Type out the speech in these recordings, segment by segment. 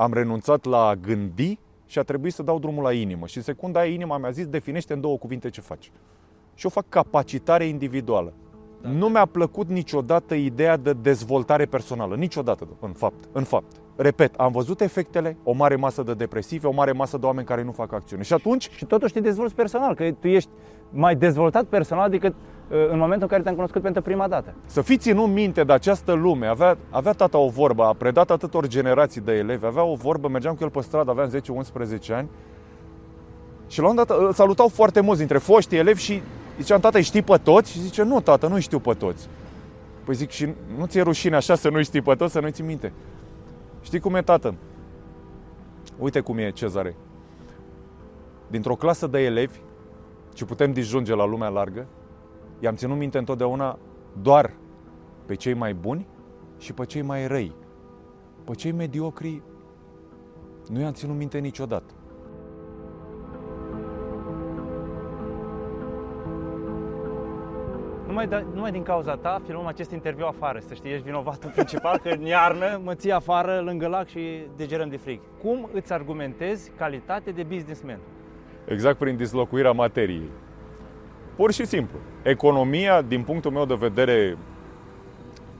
am renunțat la a gândi și a trebuit să dau drumul la inimă. Și în secunda aia inima mi-a zis, definește în două cuvinte ce faci. Și eu fac capacitare individuală. Da. Nu mi-a plăcut niciodată ideea de dezvoltare personală. Niciodată, în fapt. În fapt. Repet, am văzut efectele, o mare masă de depresivi, o mare masă de oameni care nu fac acțiune. Și atunci... Și totuși te dezvolți personal, că tu ești mai dezvoltat personal decât uh, în momentul în care te-am cunoscut pentru prima dată. Să fiți ținut minte de această lume. Avea, avea tata o vorbă, a predat atâtor generații de elevi, avea o vorbă, mergeam cu el pe stradă, aveam 10-11 ani. Și la un dat îl salutau foarte mulți dintre foștii elevi și ziceam, tata, îi știi pe toți? Și zice, nu, tată, nu știu pe toți. Păi zic, și nu ți-e rușine așa să nu știi pe toți, să nu-i ții minte? Știi cum e, tată? Uite cum e Cezare. Dintr-o clasă de elevi, ce putem disjunge la lumea largă, i-am ținut minte întotdeauna doar pe cei mai buni și pe cei mai răi. Pe cei mediocri nu i-am ținut minte niciodată. Numai, de, numai din cauza ta filmăm acest interviu afară, să știi, ești vinovatul principal că în iarnă mă ții afară lângă lac și degerăm de frig. Cum îți argumentezi calitate de businessman? Exact prin dislocuirea materiei. Pur și simplu. Economia, din punctul meu de vedere,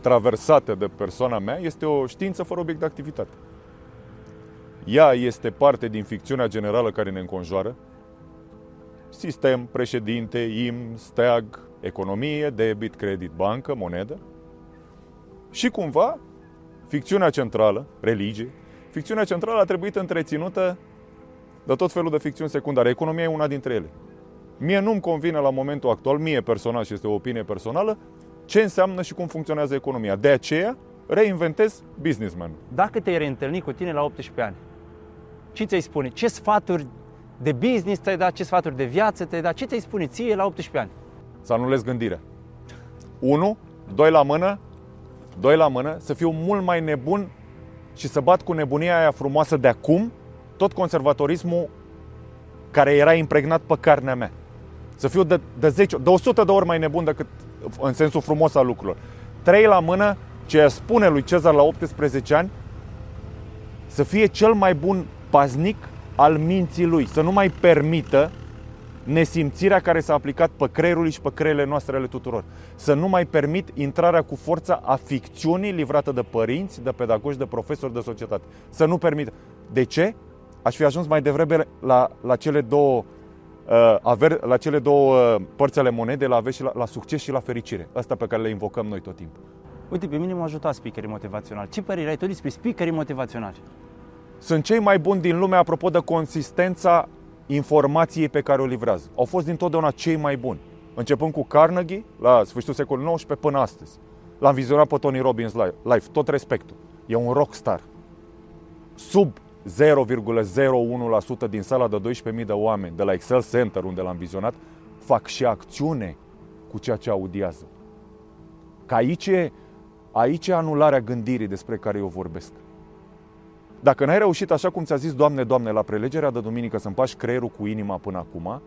traversată de persoana mea, este o știință fără obiect de activitate. Ea este parte din ficțiunea generală care ne înconjoară. Sistem, președinte, im, steag, economie, debit, credit, bancă, monedă. Și cumva, ficțiunea centrală, religie, ficțiunea centrală a trebuit întreținută de tot felul de ficțiuni secundare. Economia e una dintre ele. Mie nu-mi convine la momentul actual, mie personal și este o opinie personală, ce înseamnă și cum funcționează economia. De aceea, reinventez businessman. Dacă te-ai reîntâlnit cu tine la 18 ani, ce ți-ai spune? Ce sfaturi de business ți-ai dat? Ce sfaturi de viață ți-ai dat? Ce ți-ai spune ție la 18 ani? Să anulez gândirea. Unu, doi la mână, doi la mână, să fiu mult mai nebun și să bat cu nebunia aia frumoasă de acum tot conservatorismul care era impregnat pe carnea mea. Să fiu de, de 10, de 100 de ori mai nebun decât în sensul frumos al lucrurilor. Trei la mână, ce spune lui Cezar la 18 ani, să fie cel mai bun paznic al minții lui, să nu mai permită nesimțirea care s-a aplicat pe creierul și pe creierele noastre ale tuturor. Să nu mai permit intrarea cu forța a ficțiunii livrată de părinți, de pedagogi, de profesori, de societate. Să nu permit. De ce? Aș fi ajuns mai devreme la, la cele două uh, aver, la cele două uh, părți ale monedei, la, aver și la, la succes și la fericire. Asta pe care le invocăm noi tot timpul. Uite, pe mine m-a ajutat speakerii motivaționali. Ce părere ai tu despre speakerii motivaționali? Sunt cei mai buni din lume apropo de consistența informației pe care o livrează. Au fost dintotdeauna cei mai buni. Începând cu Carnegie, la sfârșitul secolului XIX până astăzi. L-am vizionat pe Tony Robbins live, tot respectul. E un rockstar. Sub 0,01% din sala de 12.000 de oameni de la Excel Center, unde l-am vizionat, fac și acțiune cu ceea ce audiază. Că aici e, aici e anularea gândirii despre care eu vorbesc. Dacă n-ai reușit așa cum ți-a zis Doamne, Doamne, la prelegerea de duminică să împași creierul cu inima până acum,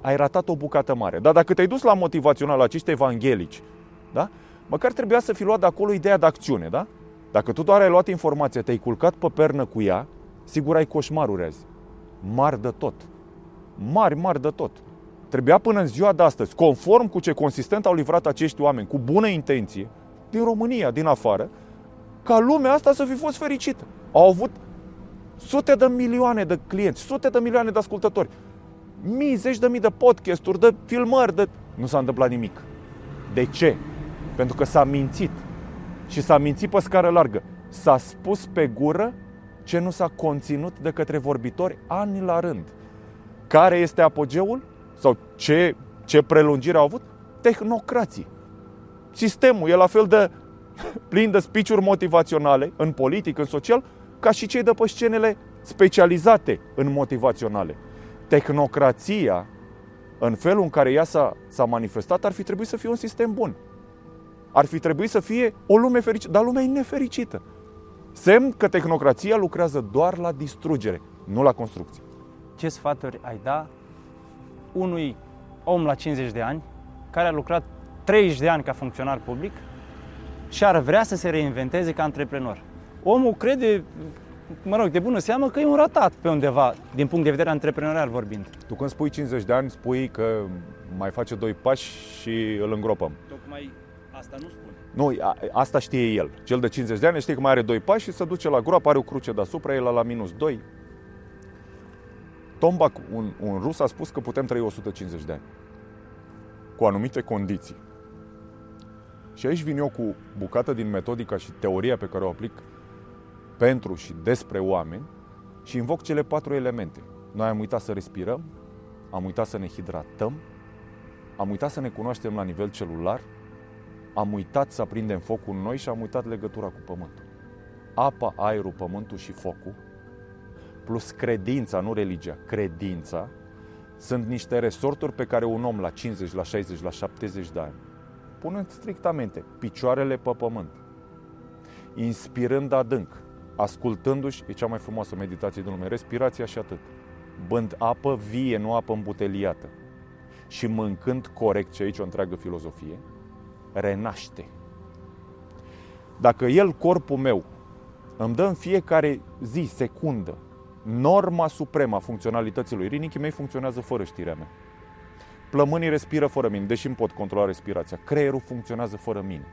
ai ratat o bucată mare. Dar dacă te-ai dus la motivațional, la acești evanghelici, da? măcar trebuia să fi luat de acolo ideea de acțiune, da? Dacă tu doar ai luat informația, te-ai culcat pe pernă cu ea, sigur ai coșmaruri azi. Mari de tot. Mari, mari de tot. Trebuia până în ziua de astăzi, conform cu ce consistent au livrat acești oameni, cu bună intenție, din România, din afară, ca lumea asta să fi fost fericită. Au avut sute de milioane de clienți, sute de milioane de ascultători, mii, zeci de mii de podcasturi, de filmări, de... Nu s-a întâmplat nimic. De ce? Pentru că s-a mințit. Și s-a mințit pe scară largă. S-a spus pe gură ce nu s-a conținut de către vorbitori ani la rând. Care este apogeul? Sau ce, ce prelungire au avut? Tehnocrații. Sistemul e la fel de plin de spiciuri motivaționale în politic, în social, ca și cei de pe scenele specializate în motivaționale. Tehnocrația, în felul în care ea s-a, s-a manifestat, ar fi trebuit să fie un sistem bun. Ar fi trebuit să fie o lume fericită, dar lumea e nefericită. Semn că tehnocrația lucrează doar la distrugere, nu la construcție. Ce sfaturi ai da unui om la 50 de ani care a lucrat 30 de ani ca funcționar public și ar vrea să se reinventeze ca antreprenor? Omul crede mă rog, de bună seamă că e un ratat pe undeva, din punct de vedere antreprenorial vorbind. Tu când spui 50 de ani, spui că mai face doi pași și îl îngropăm. Tocmai asta nu spun. Nu, a, asta știe el. Cel de 50 de ani știe că mai are doi pași și se duce la groapă, are o cruce deasupra, el la minus 2. Tombac, un, un rus, a spus că putem trăi 150 de ani. Cu anumite condiții. Și aici vin eu cu bucată din metodica și teoria pe care o aplic pentru și despre oameni și invoc cele patru elemente. Noi am uitat să respirăm, am uitat să ne hidratăm, am uitat să ne cunoaștem la nivel celular, am uitat să aprindem focul în noi și am uitat legătura cu pământul. Apa, aerul, pământul și focul, plus credința, nu religia, credința, sunt niște resorturi pe care un om la 50, la 60, la 70 de ani, punând strictamente picioarele pe pământ, inspirând adânc, ascultându-și, e cea mai frumoasă meditație din lume, respirația și atât. Bând apă vie, nu apă îmbuteliată. Și mâncând corect, și aici o întreagă filozofie, renaște. Dacă el, corpul meu, îmi dă în fiecare zi, secundă, norma supremă a funcționalității lui, rinichii mei funcționează fără știrea mea. Plămânii respiră fără mine, deși îmi pot controla respirația. Creierul funcționează fără mine.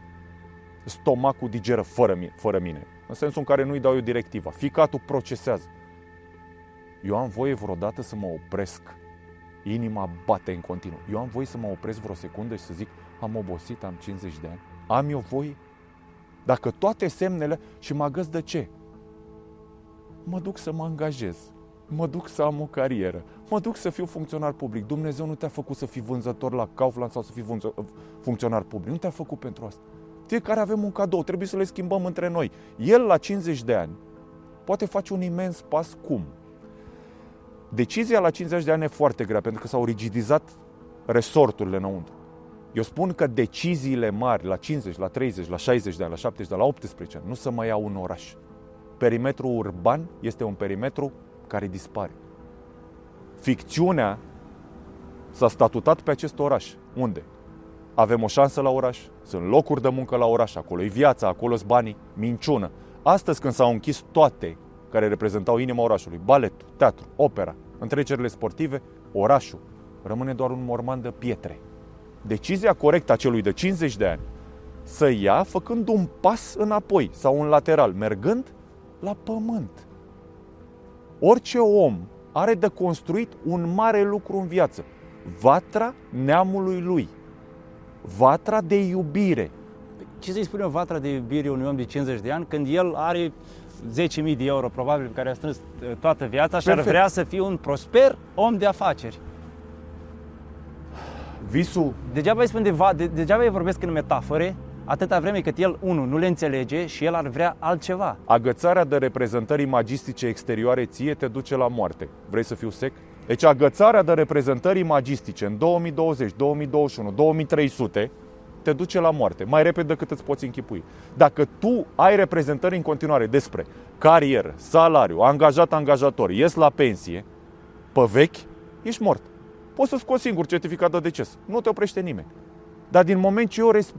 Stomacul digeră fără mine, fără mine. În sensul în care nu-i dau eu directiva. Ficatul procesează. Eu am voie vreodată să mă opresc. Inima bate în continuu. Eu am voie să mă opresc vreo secundă și să zic am obosit, am 50 de ani. Am eu voie? Dacă toate semnele și mă agăs de ce? Mă duc să mă angajez. Mă duc să am o carieră. Mă duc să fiu funcționar public. Dumnezeu nu te-a făcut să fii vânzător la Kaufland sau să fii funcționar public. Nu te-a făcut pentru asta. Fiecare avem un cadou, trebuie să le schimbăm între noi. El, la 50 de ani, poate face un imens pas cum? Decizia la 50 de ani e foarte grea, pentru că s-au rigidizat resorturile înăuntru. Eu spun că deciziile mari la 50, la 30, la 60 de ani, la 70, de la 18 ani, nu să mai iau un oraș. Perimetrul urban este un perimetru care dispare. Ficțiunea s-a statutat pe acest oraș. Unde? Avem o șansă la oraș, sunt locuri de muncă la oraș, acolo e viața, acolo sunt banii, minciună. Astăzi când s-au închis toate care reprezentau inima orașului, baletul, teatru, opera, întrecerile sportive, orașul rămâne doar un morman de pietre. Decizia corectă a celui de 50 de ani să ia făcând un pas înapoi sau un lateral, mergând la pământ. Orice om are de construit un mare lucru în viață. Vatra neamului lui vatra de iubire. Ce să-i spune o vatra de iubire unui om de 50 de ani când el are 10.000 de euro probabil pe care a strâns uh, toată viața și Perfect. ar vrea să fie un prosper om de afaceri. Visul... Degeaba îi spun de, va, de, degeaba îi vorbesc în metafore, atâta vreme cât el, unul, nu le înțelege și el ar vrea altceva. Agățarea de reprezentări magistice exterioare ție te duce la moarte. Vrei să fiu sec? Deci agățarea de reprezentări magistice în 2020, 2021, 2300 te duce la moarte, mai repede decât îți poți închipui. Dacă tu ai reprezentări în continuare despre carieră, salariu, angajat, angajator, ies la pensie, pe vechi, ești mort. Poți să scoți singur certificat de deces. Nu te oprește nimeni. Dar din moment ce eu res...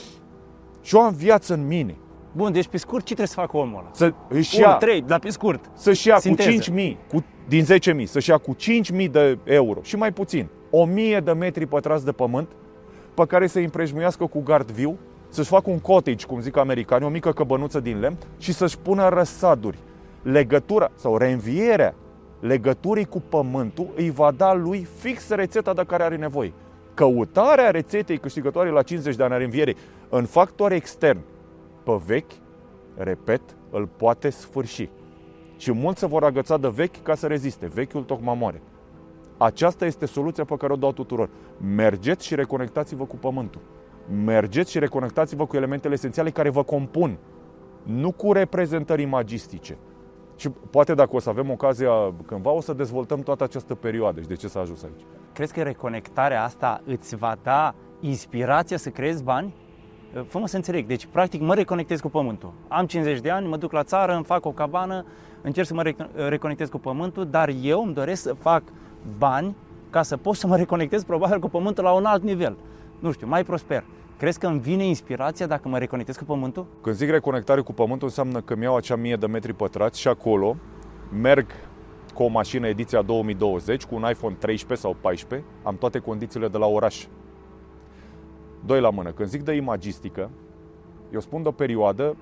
și eu am viață în mine, Bun, deci pe scurt ce trebuie să facă omul ăla? Să își ia, 3, dar pe scurt. Să-și ia Sinteză. cu 5.000, cu, din 10.000, să-și ia cu 5.000 de euro și mai puțin, 1.000 de metri pătrați de pământ pe care să-i împrejmuiască cu gard viu, să-și facă un cottage, cum zic americanii, o mică căbănuță din lemn și să-și pună răsaduri. Legătura sau reînvierea legăturii cu pământul îi va da lui fix rețeta de care are nevoie. Căutarea rețetei câștigătoare la 50 de ani a reînvierii în factor extern pe vechi, repet, îl poate sfârși. Și mulți se vor agăța de vechi ca să reziste. Vechiul tocmai moare. Aceasta este soluția pe care o dau tuturor. Mergeți și reconectați-vă cu pământul. Mergeți și reconectați-vă cu elementele esențiale care vă compun. Nu cu reprezentări imagistice. Și poate dacă o să avem ocazia cândva, o să dezvoltăm toată această perioadă și de ce s-a ajuns aici. Crezi că reconectarea asta îți va da inspirația să creezi bani? fă să înțeleg. Deci, practic, mă reconectez cu pământul. Am 50 de ani, mă duc la țară, îmi fac o cabană, încerc să mă reconectez cu pământul, dar eu îmi doresc să fac bani ca să pot să mă reconectez probabil cu pământul la un alt nivel. Nu știu, mai prosper. Crezi că îmi vine inspirația dacă mă reconectez cu pământul? Când zic reconectare cu pământul, înseamnă că mi iau acea mie de metri pătrați și acolo merg cu o mașină ediția 2020, cu un iPhone 13 sau 14, am toate condițiile de la oraș. Doi la mână. Când zic de imagistică, eu spun de o perioadă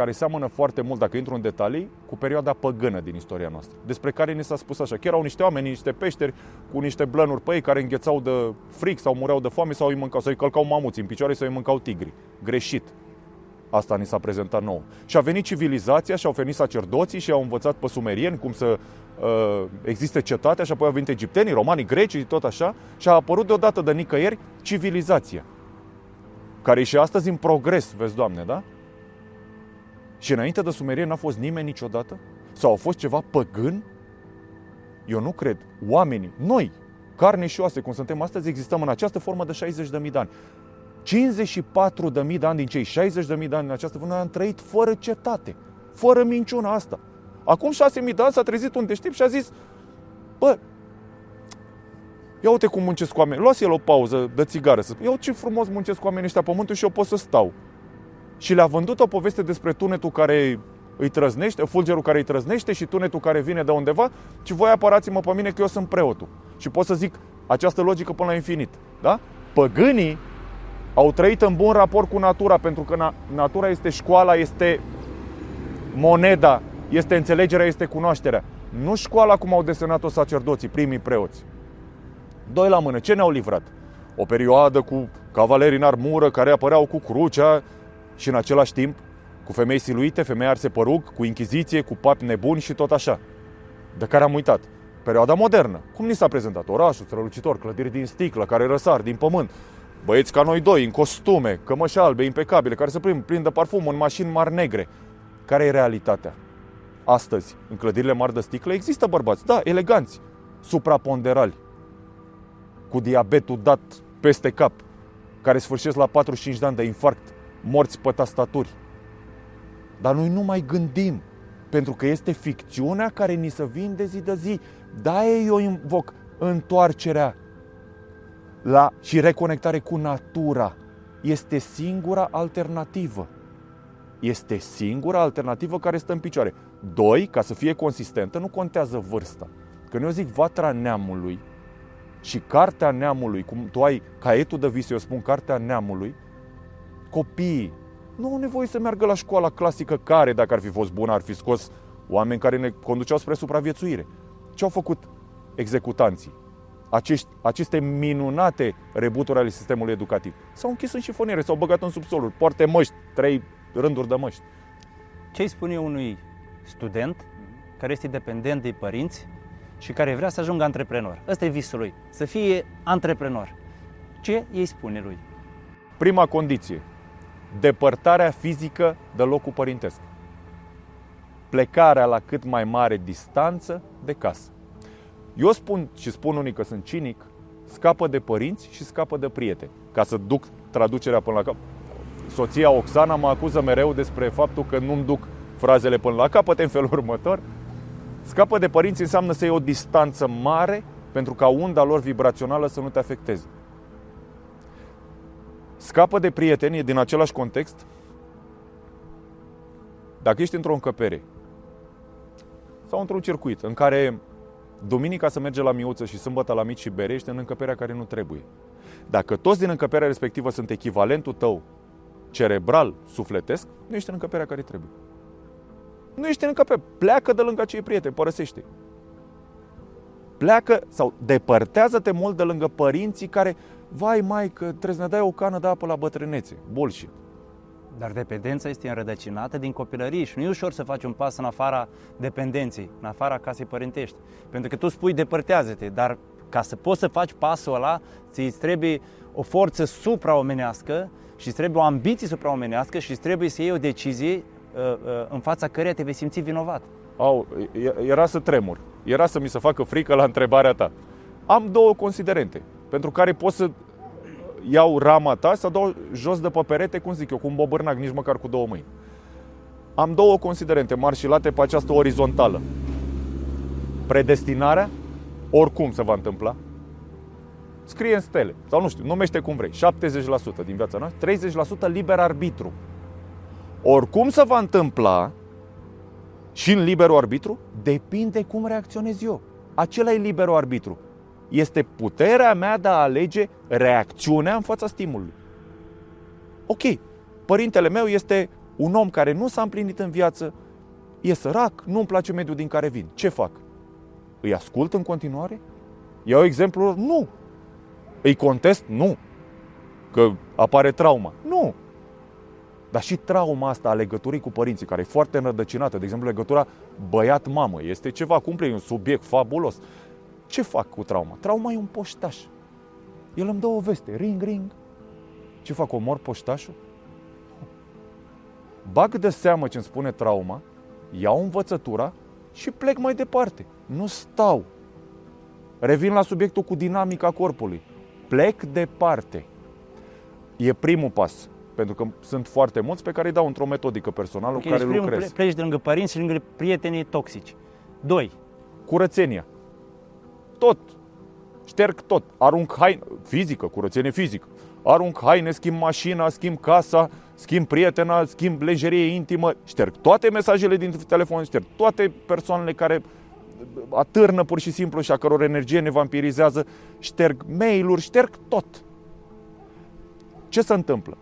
care seamănă foarte mult, dacă intru în detalii, cu perioada păgână din istoria noastră, despre care ni s-a spus așa, că erau niște oameni, niște peșteri cu niște blănuri pe ei care înghețau de fric sau mureau de foame sau îi mâncau, sau îi călcau mamuți în picioare sau îi mâncau tigri. Greșit. Asta ni s-a prezentat nou. Și a venit civilizația și au venit sacerdoții și au învățat pe sumerieni cum să uh, existe cetatea și apoi au venit egiptenii, romanii, grecii, tot așa și a apărut deodată de nicăieri civilizația care e și astăzi în progres, vezi, Doamne, da? Și înainte de sumerieni n-a fost nimeni niciodată? Sau a fost ceva păgân? Eu nu cred. Oamenii, noi, carne și oase, cum suntem astăzi, existăm în această formă de 60.000 de ani. 54.000 de ani din cei 60.000 de ani în această formă am trăit fără cetate, fără minciuna asta. Acum 6.000 de ani s-a trezit un deștept și a zis, bă, ia uite cum muncesc cu oameni, luați el o pauză de țigară, să ia ce frumos muncesc cu oamenii ăștia pământul și eu pot să stau și le-a vândut o poveste despre tunetul care îi trăznește, fulgerul care îi trăznește și tunetul care vine de undeva și voi apărați-mă pe mine că eu sunt preotul. Și pot să zic această logică până la infinit. Da? Păgânii au trăit în bun raport cu natura, pentru că natura este școala, este moneda, este înțelegerea, este cunoașterea. Nu școala cum au desenat-o sacerdoții, primii preoți. Doi la mână, ce ne-au livrat? O perioadă cu cavalerii în armură care apăreau cu crucea, și în același timp cu femei siluite, femei arse păruc, cu inchiziție, cu papi nebuni și tot așa. De care am uitat. Perioada modernă. Cum ni s-a prezentat? Orașul strălucitor, clădiri din sticlă, care răsar din pământ. Băieți ca noi doi, în costume, cămăși albe, impecabile, care se prind plin de parfum în mașini mari negre. Care e realitatea? Astăzi, în clădirile mari de sticlă, există bărbați, da, eleganți, supraponderali, cu diabetul dat peste cap, care sfârșesc la 45 de ani de infarct, morți pe tastaturi. Dar noi nu mai gândim, pentru că este ficțiunea care ni se vinde zi de zi. Da, eu invoc întoarcerea la și reconectare cu natura. Este singura alternativă. Este singura alternativă care stă în picioare. Doi, ca să fie consistentă, nu contează vârsta. Când eu zic vatra neamului și cartea neamului, cum tu ai caietul de vis, eu spun cartea neamului, copiii nu au nevoie să meargă la școala clasică care, dacă ar fi fost bună, ar fi scos oameni care ne conduceau spre supraviețuire. Ce au făcut executanții? Acești, aceste minunate rebuturi ale sistemului educativ. S-au închis în șifoniere, s-au băgat în subsoluri, poarte măști, trei rânduri de măști. Ce îi spune unui student care este dependent de părinți și care vrea să ajungă antreprenor? Ăsta e visul lui, să fie antreprenor. Ce îi spune lui? Prima condiție, depărtarea fizică de locul părintesc. Plecarea la cât mai mare distanță de casă. Eu spun și spun unii că sunt cinic, scapă de părinți și scapă de prieteni. Ca să duc traducerea până la cap. Soția Oxana mă acuză mereu despre faptul că nu-mi duc frazele până la capăt în felul următor. Scapă de părinți înseamnă să iei o distanță mare pentru ca unda lor vibrațională să nu te afecteze. Scapă de prieteni din același context. Dacă ești într-o încăpere sau într-un circuit în care duminica să merge la miuță și sâmbătă la mici și bere, ești în încăperea care nu trebuie. Dacă toți din încăperea respectivă sunt echivalentul tău cerebral, sufletesc, nu ești în încăperea care trebuie. Nu ești în încăpere. Pleacă de lângă acei prieteni, părăsește Pleacă sau depărtează-te mult de lângă părinții care vai mai că trebuie să ne dai o cană de apă la bătrânețe. Bullshit. Dar dependența este înrădăcinată din copilărie și nu e ușor să faci un pas în afara dependenței, în afara casei părintești. Pentru că tu spui depărtează-te, dar ca să poți să faci pasul ăla, ți trebuie o forță supraomenească și îți trebuie o ambiție supraomenească și îți trebuie să iei o decizie uh, uh, în fața căreia te vei simți vinovat. Au, era să tremur. Era să mi se facă frică la întrebarea ta. Am două considerente pentru care pot să iau rama ta să dau jos de pe perete, cum zic eu, cu un bobârnac, nici măcar cu două mâini. Am două considerente marșilate pe această orizontală. Predestinarea, oricum se va întâmpla. scrie în stele, sau nu știu, numește cum vrei, 70% din viața noastră, 30% liber arbitru. Oricum se va întâmpla și în liberul arbitru, depinde cum reacționez eu. Acela e liberul arbitru. Este puterea mea de a alege reacțiunea în fața stimulului. Ok, părintele meu este un om care nu s-a împlinit în viață, e sărac, nu-mi place mediul din care vin. Ce fac? Îi ascult în continuare? Iau exemplu? Nu. Îi contest? Nu. Că apare trauma? Nu. Dar și trauma asta a legăturii cu părinții, care e foarte înrădăcinată, de exemplu legătura băiat-mamă, este ceva, cum un subiect fabulos. Ce fac cu trauma? Trauma e un poștaș. El îmi dă o veste, ring, ring. Ce fac, omor poștașul? Bag de seamă ce îmi spune trauma, iau învățătura și plec mai departe. Nu stau. Revin la subiectul cu dinamica corpului. Plec departe. E primul pas. Pentru că sunt foarte mulți pe care îi dau într-o metodică personală okay, cu care deci lucrez. Pleci de lângă părinți și lângă prietenii toxici. Doi. Curățenia. Tot. Șterg tot. Arunc haine. Fizică, curățenie fizică. Arunc haine, schimb mașina, schimb casa, schimb prietena, schimb lejerie intimă. Șterg toate mesajele din telefon, șterg toate persoanele care atârnă pur și simplu și a căror energie ne vampirizează. Șterg mail-uri, șterg tot. Ce se întâmplă?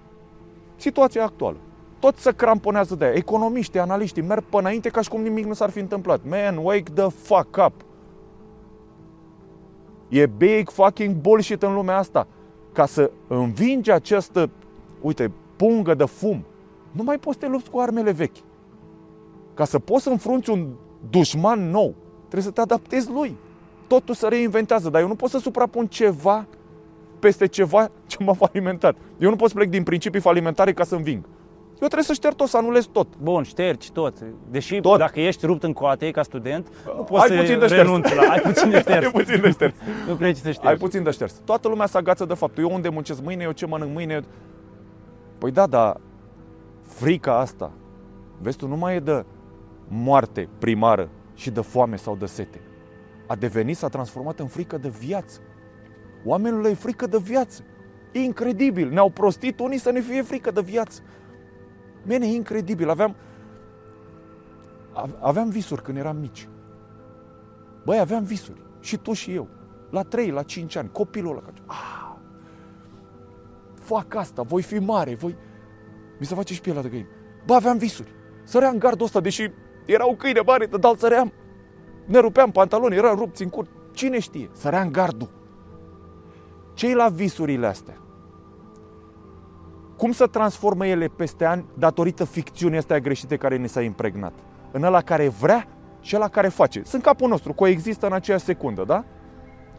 situația actuală. Tot se cramponează de aia. Economiștii, analiștii merg până înainte ca și cum nimic nu s-ar fi întâmplat. Man, wake the fuck up! E big fucking bullshit în lumea asta. Ca să învingi această, uite, pungă de fum, nu mai poți să te lupți cu armele vechi. Ca să poți să înfrunți un dușman nou, trebuie să te adaptezi lui. Totul se reinventează, dar eu nu pot să suprapun ceva peste ceva ce m-a falimentat. Eu nu pot să plec din principii falimentare ca să înving. Eu trebuie să șterg tot, să anulez tot. Bun, ștergi tot. Deși tot. dacă ești rupt în coate ca student, nu poți ai să puțin de renunți la... Ai puțin de șters. ai puțin de șters. nu pleci să ștergi. Ai puțin de șters. Toată lumea se agață de faptul. Eu unde muncesc mâine, eu ce mănânc mâine. Păi da, dar frica asta, vezi tu, nu mai e de moarte primară și de foame sau de sete. A devenit, s-a transformat în frică de viață. Oamenilor le e frică de viață. Incredibil. Ne-au prostit unii să ne fie frică de viață. Mene, incredibil. Aveam, aveam visuri când eram mici. Băi, aveam visuri. Și tu și eu. La 3, la 5 ani. Copilul ăla. Ah, fac asta, voi fi mare, voi... Mi se face și pielea de găină. Bă, aveam visuri. Săream gardul ăsta, deși erau câine mari, dar săream. Ne rupeam pantaloni, eram rupți în cur. Cine știe? Săream gardul ce la visurile astea? Cum să transformă ele peste ani datorită ficțiunii astea greșite care ne s-a impregnat? În ăla care vrea și ăla care face. Sunt capul nostru, coexistă în aceeași secundă, da?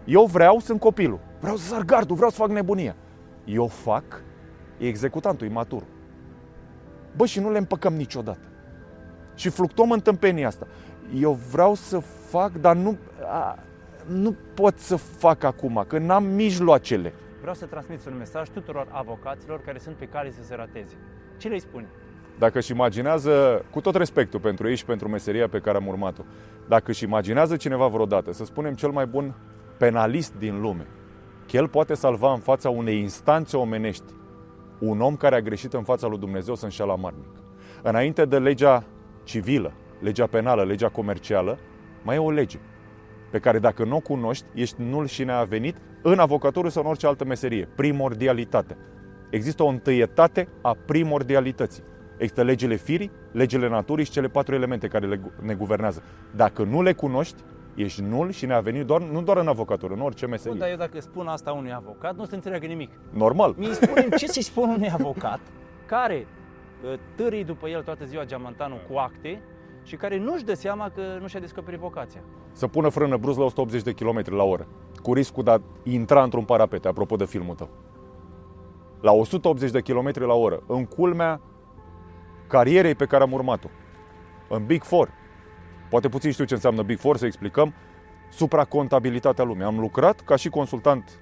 Eu vreau, sunt copilul. Vreau să sar gardul, vreau să fac nebunia. Eu fac, e executantul, imatur. Bă, și nu le împăcăm niciodată. Și fluctuăm în tâmpenia asta. Eu vreau să fac, dar nu... A, nu pot să fac acum, că n-am mijloacele. Vreau să transmit un mesaj tuturor avocaților care sunt pe cale să se rateze. Ce le spune? Dacă își imaginează, cu tot respectul pentru ei și pentru meseria pe care am urmat-o, dacă își imaginează cineva vreodată, să spunem cel mai bun penalist din lume, că el poate salva în fața unei instanțe omenești un om care a greșit în fața lui Dumnezeu să înșela marnic. Înainte de legea civilă, legea penală, legea comercială, mai e o lege pe care dacă nu o cunoști, ești nul și neavenit în avocatură sau în orice altă meserie. Primordialitate. Există o întâietate a primordialității. Există legile firii, legile naturii și cele patru elemente care le, ne guvernează. Dacă nu le cunoști, ești nul și neavenit doar, nu doar în avocatură, în orice meserie. Bun, dar eu dacă spun asta unui avocat, nu se înțeleagă nimic. Normal. Mi spunem ce să-i spun unui avocat care uh, târii după el toată ziua geamantanul cu acte și care nu-și dă seama că nu și-a descoperit vocația. Să pună frână brusc la 180 de km la oră, cu riscul de a intra într-un parapet, apropo de filmul tău. La 180 de km la oră, în culmea carierei pe care am urmat-o. În Big Four. Poate puțin știu ce înseamnă Big Four, să explicăm. Supracontabilitatea lumii. Am lucrat ca și consultant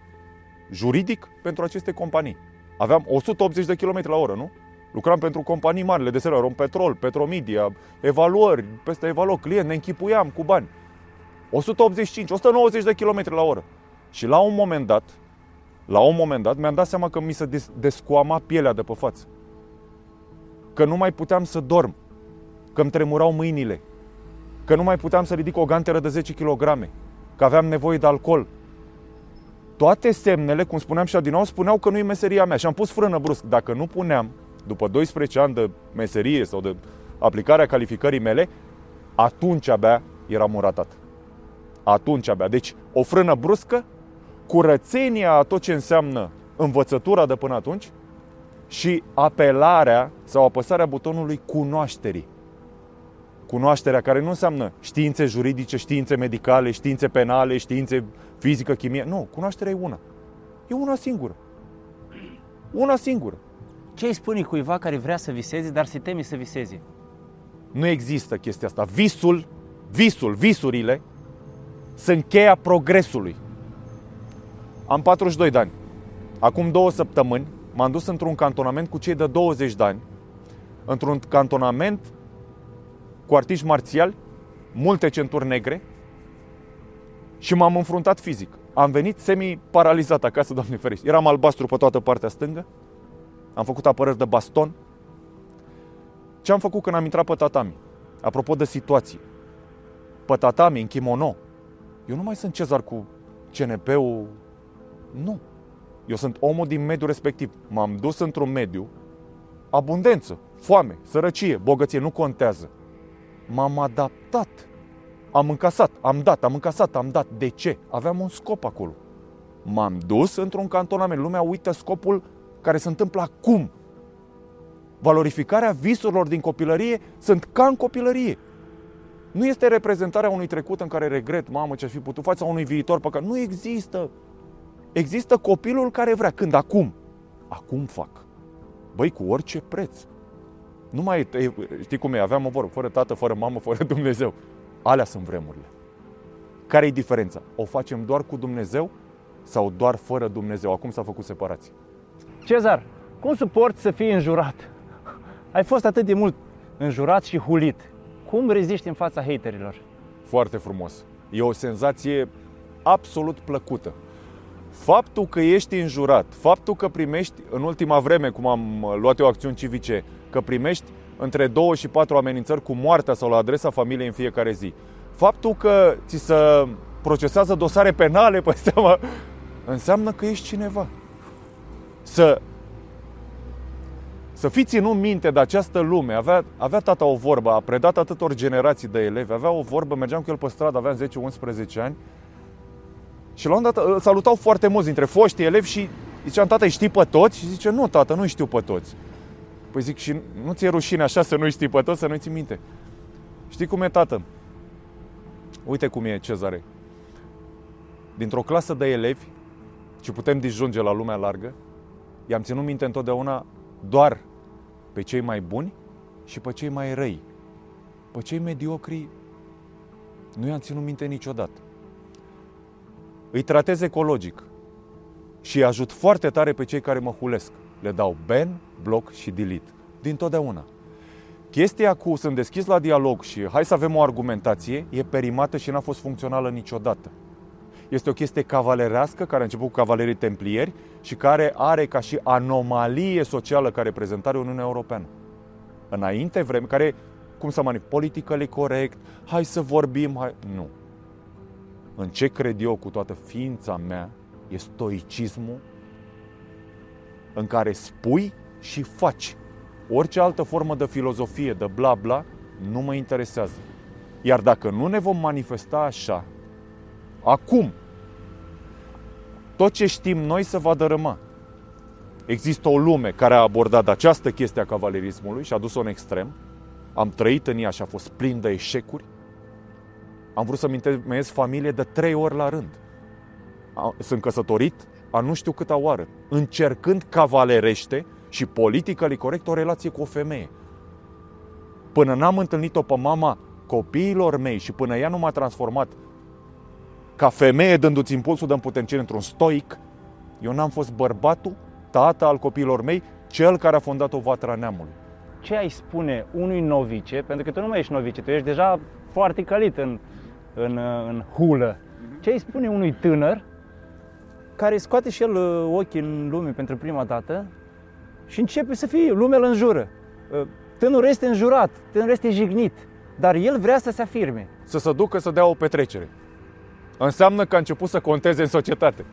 juridic pentru aceste companii. Aveam 180 de km la oră, nu? Lucram pentru companii mari de server, Petrol, Petromedia, evaluări, peste evaluări, client, ne închipuiam cu bani. 185, 190 de km la oră. Și la un moment dat, La un moment dat mi-am dat seama că mi se des- descoama pielea de pe față. Că nu mai puteam să dorm. Că îmi tremurau mâinile. Că nu mai puteam să ridic o ganteră de 10 kg. Că aveam nevoie de alcool. Toate semnele, cum spuneam și din nou, spuneau că nu e meseria mea. Și am pus frână brusc. Dacă nu puneam, după 12 ani de meserie sau de aplicarea calificării mele, atunci abia eram un ratat. Atunci abia. Deci, o frână bruscă, curățenia a tot ce înseamnă învățătura de până atunci și apelarea sau apăsarea butonului cunoașterii. Cunoașterea care nu înseamnă științe juridice, științe medicale, științe penale, științe fizică, chimie. Nu, cunoașterea e una. E una singură. Una singură. Ce îi spune cuiva care vrea să viseze, dar se teme să viseze? Nu există chestia asta. Visul, visul, visurile sunt cheia progresului. Am 42 de ani. Acum două săptămâni m-am dus într-un cantonament cu cei de 20 de ani, într-un cantonament cu artiști marțiali, multe centuri negre și m-am înfruntat fizic. Am venit semi-paralizat acasă, Doamne ferește. Eram albastru pe toată partea stângă, am făcut apărări de baston. Ce am făcut când am intrat pe tatami? Apropo de situații. Pe tatami, în kimono. Eu nu mai sunt cezar cu CNP-ul. Nu. Eu sunt omul din mediul respectiv. M-am dus într-un mediu, abundență, foame, sărăcie, bogăție, nu contează. M-am adaptat. Am încasat, am dat, am încasat, am dat. De ce? Aveam un scop acolo. M-am dus într-un cantonament. Lumea uită scopul care se întâmplă acum. Valorificarea visurilor din copilărie sunt ca în copilărie. Nu este reprezentarea unui trecut în care regret, mamă, ce-ar fi putut face, sau unui viitor pe care nu există. Există copilul care vrea. Când? Acum. Acum fac. Băi, cu orice preț. Nu mai e, știi cum e, aveam o vorbă, fără tată, fără mamă, fără Dumnezeu. Alea sunt vremurile. Care e diferența? O facem doar cu Dumnezeu sau doar fără Dumnezeu? Acum s-a făcut separație. Cezar, cum suporți să fii înjurat? Ai fost atât de mult înjurat și hulit. Cum reziști în fața haterilor? Foarte frumos. E o senzație absolut plăcută. Faptul că ești înjurat, faptul că primești, în ultima vreme, cum am luat eu acțiuni civice, că primești între două și patru amenințări cu moartea sau la adresa familiei în fiecare zi. Faptul că ți se procesează dosare penale pe seama, înseamnă că ești cineva. Să, să fiți ținut minte de această lume. Avea, avea tata o vorbă, a predat atâtor generații de elevi, avea o vorbă, mergeam cu el pe stradă, aveam 10-11 ani și la un dat îl salutau foarte mulți dintre foștii elevi și ziceam, tata, îi știi pe toți? Și zice, nu, tată, nu știu pe toți. Păi zic, și nu ți-e rușine așa să nu știi pe toți, să nu-i ții minte? Știi cum e, tată? Uite cum e Cezare. Dintr-o clasă de elevi, și putem disjunge la lumea largă, i-am ținut minte întotdeauna doar pe cei mai buni și pe cei mai răi. Pe cei mediocri nu i-am ținut minte niciodată. Îi tratez ecologic și îi ajut foarte tare pe cei care mă hulesc. Le dau ban, bloc și delete. Din totdeauna. Chestia cu sunt deschis la dialog și hai să avem o argumentație e perimată și n-a fost funcțională niciodată. Este o chestie cavalerească care a început cu cavalerii templieri și care are ca și anomalie socială ca reprezentare Uniunea Europeană. Înainte vreme, care, cum să mă politically corect, hai să vorbim, hai... Nu. În ce cred eu cu toată ființa mea e stoicismul în care spui și faci. Orice altă formă de filozofie, de bla bla, nu mă interesează. Iar dacă nu ne vom manifesta așa, acum, tot ce știm noi se va dărâma. Există o lume care a abordat această chestie a cavalerismului și a dus-o în extrem. Am trăit în ea și a fost plin de eșecuri. Am vrut să-mi întemeiez familie de trei ori la rând. Sunt căsătorit a nu știu câta oară, încercând cavalerește și politically corect o relație cu o femeie. Până n-am întâlnit-o pe mama copiilor mei și până ea nu m-a transformat ca femeie dându-ți impulsul de împuternicire într-un stoic, eu n-am fost bărbatul, tata al copiilor mei, cel care a fondat o vatra neamului. Ce ai spune unui novice, pentru că tu nu mai ești novice, tu ești deja foarte calit în, în, în hulă. Ce ai spune unui tânăr care scoate și el uh, ochii în lume pentru prima dată și începe să fie, lumea îl înjură. Uh, tânărul este înjurat, tânărul este jignit, dar el vrea să se afirme. Să se ducă să dea o petrecere. Înseamnă că a început să conteze în societate.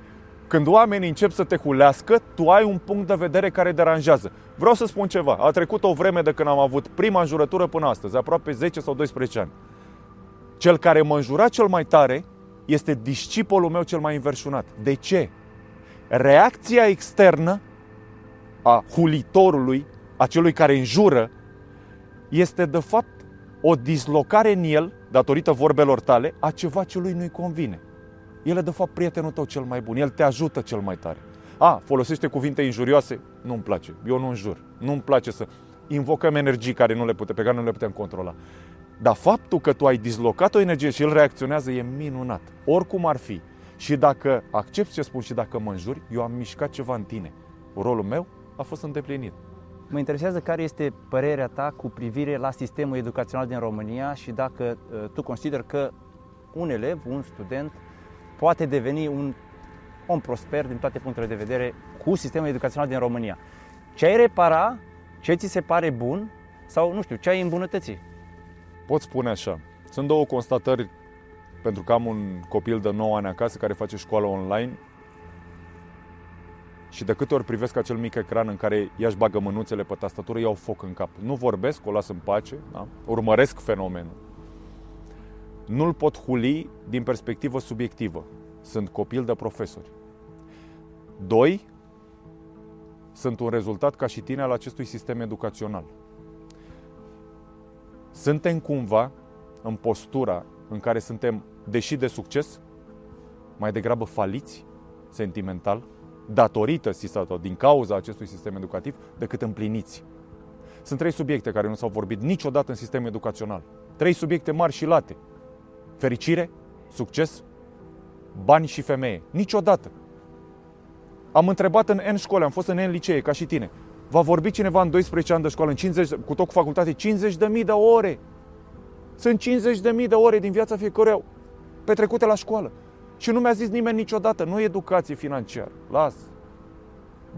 Când oamenii încep să te hulească, tu ai un punct de vedere care deranjează. Vreau să spun ceva. A trecut o vreme de când am avut prima înjurătură până astăzi, aproape 10 sau 12 ani. Cel care mă înjura cel mai tare este discipolul meu cel mai înverșunat. De ce? Reacția externă a hulitorului, a celui care înjură, este de fapt o dislocare în el, datorită vorbelor tale, a ceva ce lui nu-i convine. El e de fapt prietenul tău cel mai bun, el te ajută cel mai tare. A, folosește cuvinte injurioase? Nu-mi place, eu nu înjur. Nu-mi place să invocăm energii care nu le pute, pe care nu le putem controla. Dar faptul că tu ai dislocat o energie și el reacționează e minunat. Oricum ar fi. Și dacă accept ce spun și dacă mă înjuri, eu am mișcat ceva în tine. Rolul meu a fost îndeplinit. Mă interesează care este părerea ta cu privire la sistemul educațional din România și dacă uh, tu consider că un elev, un student, poate deveni un om prosper din toate punctele de vedere cu sistemul educațional din România. Ce ai repara, ce ți se pare bun sau, nu știu, ce ai îmbunătăți? Pot spune așa. Sunt două constatări pentru că am un copil de 9 ani acasă care face școală online și de câte ori privesc acel mic ecran în care ea-și bagă mânuțele pe tastatură, iau foc în cap. Nu vorbesc, o las în pace, da? urmăresc fenomenul. Nu-l pot huli din perspectivă subiectivă. Sunt copil de profesori. Doi, sunt un rezultat ca și tine al acestui sistem educațional. Suntem cumva în postura în care suntem, deși de succes, mai degrabă faliți sentimental, datorită sau din cauza acestui sistem educativ, decât împliniți. Sunt trei subiecte care nu s-au vorbit niciodată în sistemul educațional. Trei subiecte mari și late. Fericire, succes, bani și femeie. Niciodată. Am întrebat în N școli, am fost în N licee, ca și tine. Va vorbi cineva în 12 ani de școală, în 50, cu tot cu facultate, 50 de mii de ore. Sunt 50 de mii de ore din viața fiecăruia petrecute la școală. Și nu mi-a zis nimeni niciodată, nu educație financiară. Las.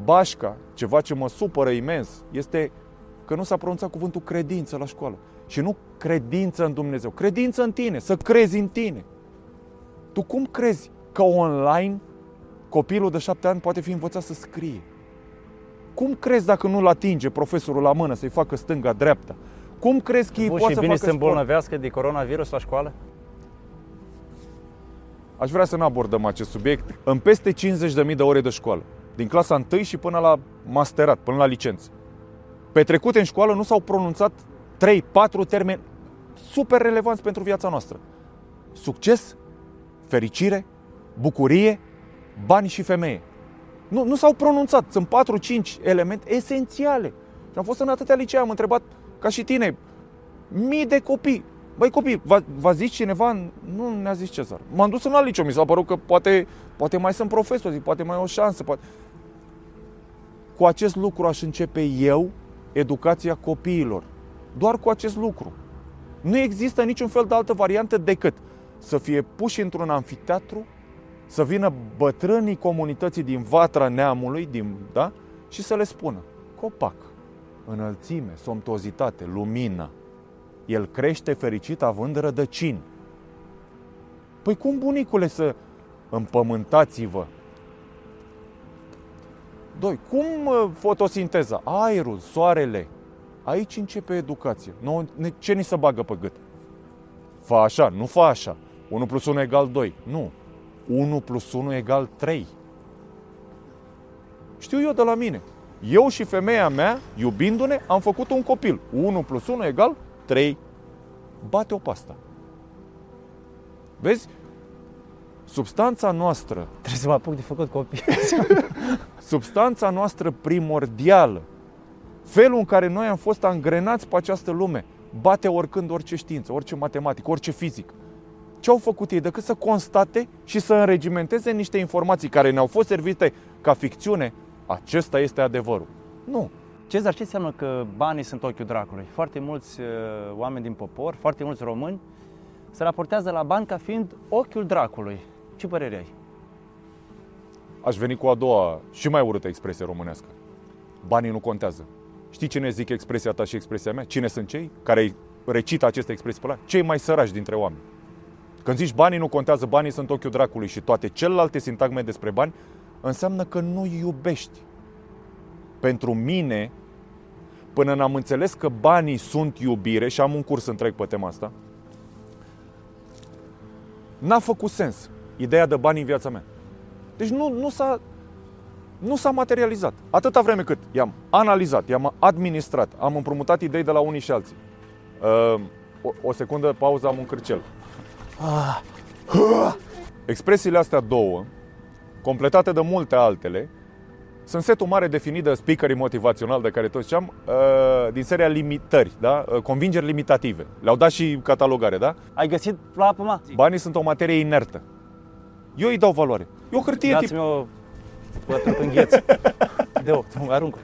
Bașca, ceva ce mă supără imens, este că nu s-a pronunțat cuvântul credință la școală. Și nu credință în Dumnezeu, credință în tine, să crezi în tine. Tu cum crezi că online copilul de șapte ani poate fi învățat să scrie? Cum crezi dacă nu-l atinge profesorul la mână să-i facă stânga-dreapta? Cum crezi că ei Bun, poate și să bine facă să îmbolnăvească de coronavirus la școală? Aș vrea să nu abordăm acest subiect. În peste 50.000 de ore de școală, din clasa 1 și până la masterat, până la licență, petrecute în școală nu s-au pronunțat 3-4 termeni super relevanți pentru viața noastră. Succes, fericire, bucurie, bani și femeie. Nu, nu s-au pronunțat. Sunt 4-5 elemente esențiale. Și am fost în atâtea licee, am întrebat, ca și tine, mii de copii. Băi copii, v-a, v-a zis cineva? Nu ne-a zis Cezar. M-am dus în alt liceu, mi s-a părut că poate, poate mai sunt profesori, poate mai o șansă. Poate... Cu acest lucru aș începe eu educația copiilor. Doar cu acest lucru. Nu există niciun fel de altă variantă decât să fie puși într-un anfiteatru, să vină bătrânii comunității din vatra neamului, din, da? și să le spună copac, înălțime, somptuozitate, lumină. El crește fericit având rădăcini. Păi cum, bunicule, să împământați-vă? Doi, cum fotosinteza? Aerul, soarele. Aici începe educația. Ce ni se bagă pe gât? Fa așa, nu fa așa. 1 plus 1 egal 2. Nu. 1 plus 1 egal 3. Știu eu de la mine. Eu și femeia mea, iubindu-ne, am făcut un copil. 1 plus 1 egal 3. Bate-o pasta. Vezi? Substanța noastră... Trebuie să mă apuc de făcut copii. substanța noastră primordială, felul în care noi am fost angrenați pe această lume, bate oricând orice știință, orice matematică, orice fizică. Ce au făcut ei decât să constate și să înregimenteze niște informații care ne-au fost servite ca ficțiune? Acesta este adevărul. Nu. Cezar, ce înseamnă că banii sunt ochiul dracului? Foarte mulți uh, oameni din popor, foarte mulți români se raportează la bani ca fiind ochiul dracului. Ce părere ai? aș veni cu a doua și mai urâtă expresie românească. Banii nu contează. Știi cine zic expresia ta și expresia mea? Cine sunt cei care recită aceste expresii pe la? Cei mai săraci dintre oameni. Când zici banii nu contează, banii sunt ochiul dracului și toate celelalte sintagme despre bani, înseamnă că nu iubești. Pentru mine, până n-am înțeles că banii sunt iubire și am un curs întreg pe tema asta, n-a făcut sens ideea de bani în viața mea. Deci nu, nu, s-a, nu s-a materializat. Atâta vreme cât i-am analizat, i-am administrat, am împrumutat idei de la unii și alții. Uh, o, o secundă, pauză, am un cârcel. Expresiile astea două, completate de multe altele, sunt setul mare definit de speakerii motivațional de care toți știam, uh, din seria limitări, da? Uh, convingeri limitative. Le-au dat și catalogare, da? Ai găsit la apă, mă? Banii sunt o materie inertă. Eu îi dau valoare. E o hârtie tip... Dați-mi o pătră în gheț. De-o, arunc.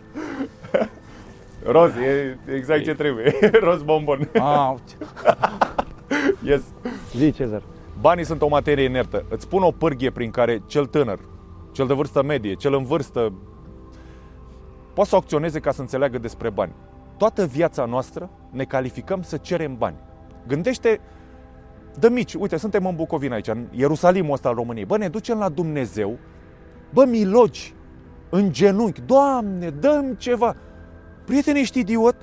Roz, e exact ce trebuie. Roz bombon. Ah, Yes. zi, Cezar. Banii sunt o materie inertă. Îți pun o pârghie prin care cel tânăr, cel de vârstă medie, cel în vârstă, poate să acționeze ca să înțeleagă despre bani. Toată viața noastră ne calificăm să cerem bani. Gândește de mici, uite, suntem în Bucovina aici, în Ierusalimul ăsta al României. Bă, ne ducem la Dumnezeu, bă, milogi, în genunchi, Doamne, dăm ceva. Prietene, ești idiot?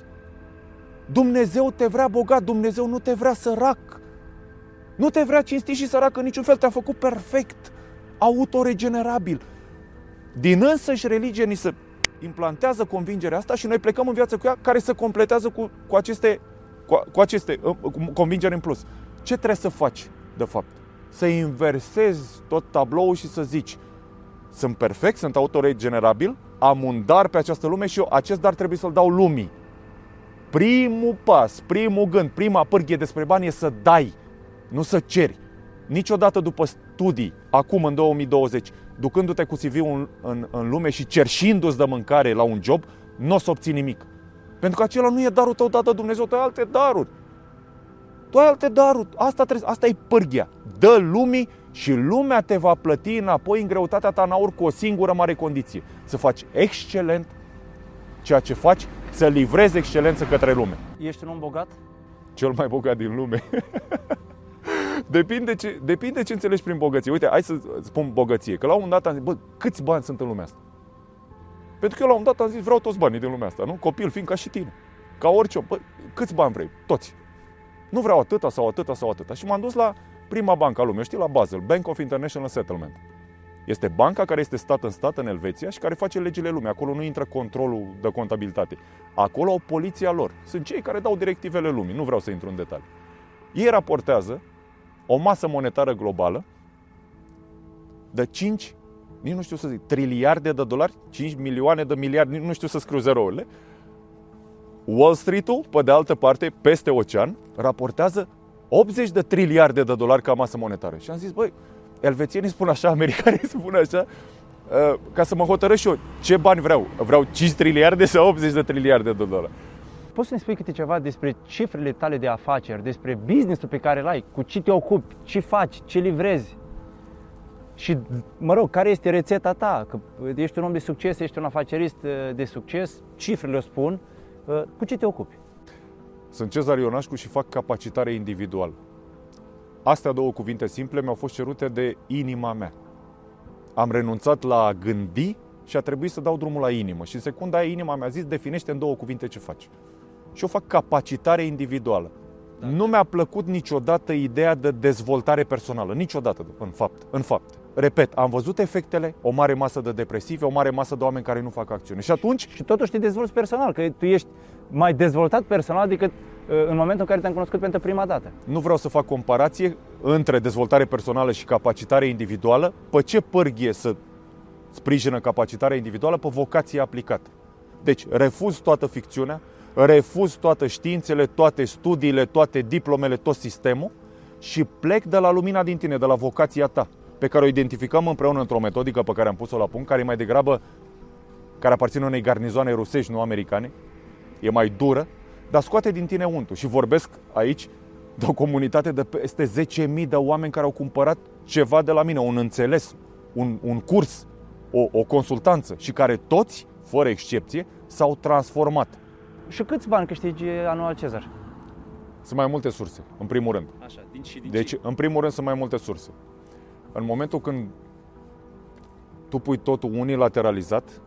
Dumnezeu te vrea bogat, Dumnezeu nu te vrea sărac. Nu te vrea cinstit și sărac în niciun fel, te-a făcut perfect, autoregenerabil. Din însăși religie ni se implantează convingerea asta și noi plecăm în viață cu ea care se completează cu, cu aceste, cu, cu aceste uh, cu convingeri în plus. Ce trebuie să faci, de fapt? Să inversezi tot tabloul și să zici sunt perfect, sunt autoregenerabil, am un dar pe această lume și eu acest dar trebuie să-l dau lumii. Primul pas, primul gând, prima pârghie despre bani e să dai, nu să ceri. Niciodată după studii, acum în 2020, ducându-te cu CV-ul în, în, în lume și cerșindu-ți de mâncare la un job, nu o să obții nimic. Pentru că acela nu e darul tău dat de Dumnezeu, tu ai alte daruri. Tu ai alte daruri. Asta, trebuie, asta e pârghia. Dă lumii și lumea te va plăti înapoi în greutatea ta în aur cu o singură mare condiție. Să faci excelent ceea ce faci, să livrezi excelență către lume. Ești un om bogat? Cel mai bogat din lume. depinde, ce, depinde ce înțelegi prin bogăție. Uite, hai să spun bogăție. Că la un moment dat am zis, bă, câți bani sunt în lumea asta? Pentru că eu la un moment dat am zis, vreau toți banii din lumea asta, nu? Copil fiind ca și tine. Ca orice om. Bă, câți bani vrei? Toți. Nu vreau atâta sau atâta sau atâta. Și m-am dus la prima bancă a lumii, știi, la Basel, Bank of International Settlement. Este banca care este stat în stat în Elveția și care face legile lumii. Acolo nu intră controlul de contabilitate. Acolo au poliția lor. Sunt cei care dau directivele lumii. Nu vreau să intru în detalii. Ei raportează o masă monetară globală de 5, nici nu știu să zic, triliarde de dolari, 5 milioane de miliarde, nici nu știu să scriu zerourile. Wall Street-ul, pe de altă parte, peste ocean, raportează 80 de triliarde de dolari ca masă monetară. Și am zis, băi, elvețienii spun așa, americanii spun așa, uh, ca să mă hotărăsc și eu ce bani vreau. Vreau 5 triliarde sau 80 de triliarde de dolari. Poți să ne spui câte ceva despre cifrele tale de afaceri, despre business-ul pe care îl ai, cu ce te ocupi, ce faci, ce livrezi? Și, mă rog, care este rețeta ta? Că ești un om de succes, ești un afacerist uh, de succes, cifrele o spun, uh, cu ce te ocupi? Sunt Cezar Ionașcu și fac capacitare individuală. Astea două cuvinte simple mi-au fost cerute de inima mea. Am renunțat la a gândi și a trebuit să dau drumul la inimă. Și în secunda aia inima mi-a zis, definește în două cuvinte ce faci. Și eu fac capacitare individuală. Da. Nu mi-a plăcut niciodată ideea de dezvoltare personală. Niciodată, în fapt. În fapt. Repet, am văzut efectele, o mare masă de depresivi, o mare masă de oameni care nu fac acțiune. Și atunci... Și totuși te dezvolți personal, că tu ești mai dezvoltat personal decât uh, în momentul în care te-am cunoscut pentru prima dată. Nu vreau să fac comparație între dezvoltare personală și capacitare individuală. Pe ce pârghie să sprijină capacitarea individuală? Pe vocație aplicată. Deci, refuz toată ficțiunea, refuz toate științele, toate studiile, toate diplomele, tot sistemul și plec de la lumina din tine, de la vocația ta, pe care o identificăm împreună într-o metodică pe care am pus-o la punct, care e mai degrabă, care aparține unei garnizoane rusești, nu americane, e mai dură, dar scoate din tine untul. Și vorbesc aici de o comunitate de peste 10.000 de oameni care au cumpărat ceva de la mine, un înțeles, un, un curs. o, o consultanță și care toți, fără excepție, s-au transformat. Și câți bani câștigi anual, Cezar? Sunt mai multe surse, în primul rând. Așa, din și din Deci, în primul rând, sunt mai multe surse. În momentul când tu pui totul unilateralizat,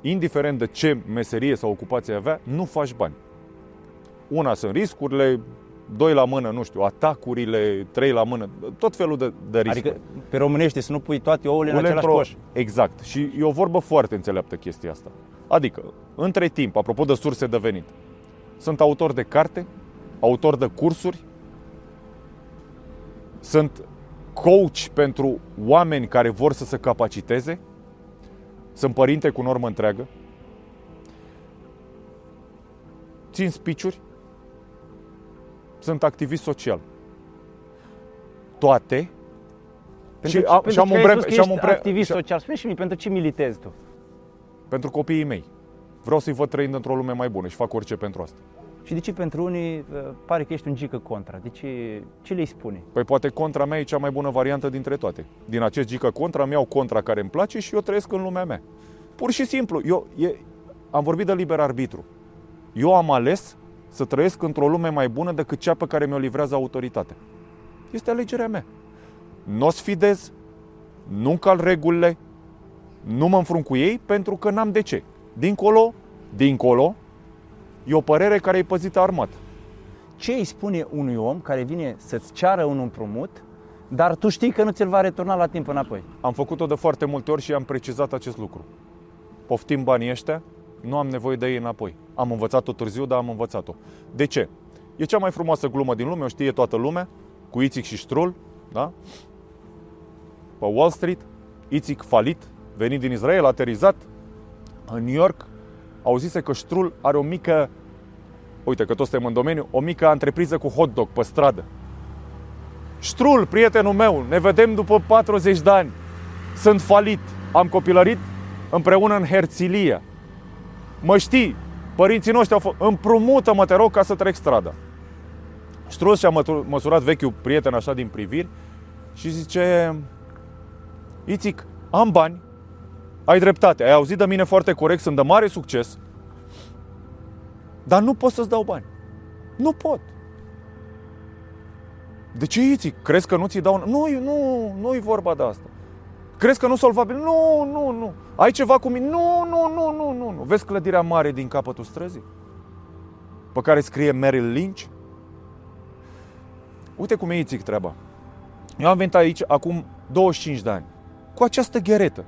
indiferent de ce meserie sau ocupație ai avea, nu faci bani. Una sunt riscurile, doi la mână, nu știu, atacurile, trei la mână, tot felul de, de riscuri. Adică, pe românește, să nu pui toate ouăle în Pune același într-o- coș. Exact. Și e o vorbă foarte înțeleaptă chestia asta. Adică, între timp, apropo de surse de venit, sunt autor de carte, autor de cursuri, sunt coach pentru oameni care vor să se capaciteze, sunt părinte cu normă întreagă, țin speech sunt activist social. Toate Pentru, Și și, am- pentru și am că un ai bre- spus că și am ești un bre- activist și- social. Spune și mie, pentru ce militezi tu? Pentru copiii mei. Vreau să-i văd trăind într-o lume mai bună și fac orice pentru asta. Și de ce pentru unii uh, pare că ești un gică contra? De ce, ce le spune? Păi poate contra mea e cea mai bună variantă dintre toate. Din acest gică contra, mi iau contra care îmi place și eu trăiesc în lumea mea. Pur și simplu, eu e, am vorbit de liber arbitru. Eu am ales să trăiesc într-o lume mai bună decât cea pe care mi-o livrează autoritatea. Este alegerea mea. Nu o sfidez, nu încalc regulile, nu mă înfrunt cu ei pentru că n-am de ce. Dincolo, dincolo, e o părere care e păzită armat. Ce îi spune unui om care vine să-ți ceară un împrumut, dar tu știi că nu ți-l va returna la timp înapoi? Am făcut-o de foarte multe ori și am precizat acest lucru. Poftim banii ăștia, nu am nevoie de ei înapoi. Am învățat-o târziu, dar am învățat-o. De ce? E cea mai frumoasă glumă din lume, o știe toată lumea, cu Ițic și Strul, da? Pe Wall Street, Ițic falit, venit din Israel, aterizat în New York, auzise că Strul are o mică, uite că toți suntem în domeniu, o mică întrepriză cu hot dog pe stradă. Strul, prietenul meu, ne vedem după 40 de ani. Sunt falit. Am copilărit împreună în Herțilia. Mă știi, părinții noștri au fost, împrumută-mă, te rog, ca să trec strada. Strul și-a mătu- măsurat vechiul prieten așa din priviri și zice, Ițic, am bani, ai dreptate, ai auzit de mine foarte corect, sunt de mare succes, dar nu pot să-ți dau bani. Nu pot. De ce Ițic? Crezi că nu ți dau... Nu, nu, nu e vorba de asta. Crezi că nu solvabil? Nu, nu, nu. Ai ceva cu mine? Nu, nu, nu, nu, nu, nu. Vezi clădirea mare din capătul străzii? Pe care scrie Merrill Lynch? Uite cum e Ițic treaba. Eu am venit aici acum 25 de ani. Cu această gheretă.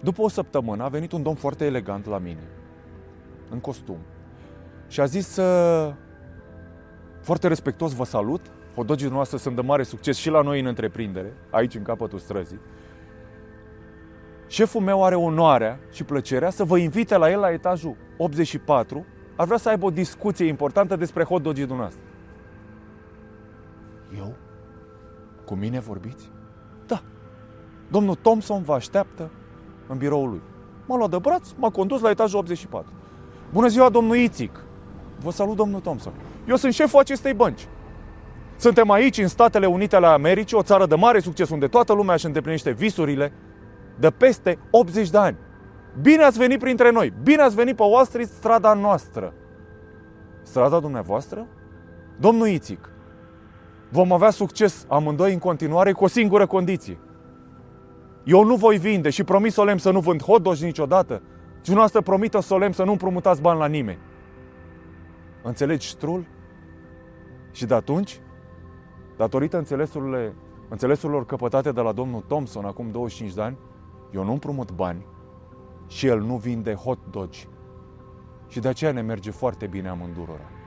După o săptămână a venit un domn foarte elegant la mine. În costum. Și a zis să foarte respectos vă salut. Hodogii noastre sunt de mare succes și la noi în întreprindere, aici în capătul străzii. Șeful meu are onoarea și plăcerea să vă invite la el la etajul 84. Ar vrea să aibă o discuție importantă despre hotdogii dumneavoastră. Eu? Cu mine vorbiți? Da. Domnul Thompson vă așteaptă în biroul lui. M-a luat de braț, m-a condus la etajul 84. Bună ziua, domnul Ițic! Vă salut, domnul Thompson. Eu sunt șeful acestei bănci. Suntem aici, în Statele Unite ale Americii, o țară de mare succes, unde toată lumea își îndeplinește visurile de peste 80 de ani. Bine ați venit printre noi! Bine ați venit pe Wall Street, strada noastră! Strada dumneavoastră? Domnul Ițic, vom avea succes amândoi în continuare cu o singură condiție. Eu nu voi vinde și promit solemn să nu vând hot dogi niciodată. Și dumneavoastră promită solemn să nu împrumutați bani la nimeni. Înțelegi strul? Și de atunci, datorită înțelesurile, înțelesurilor căpătate de la domnul Thompson acum 25 de ani, eu nu împrumut bani și el nu vinde hot dogi. Și de aceea ne merge foarte bine amândurora.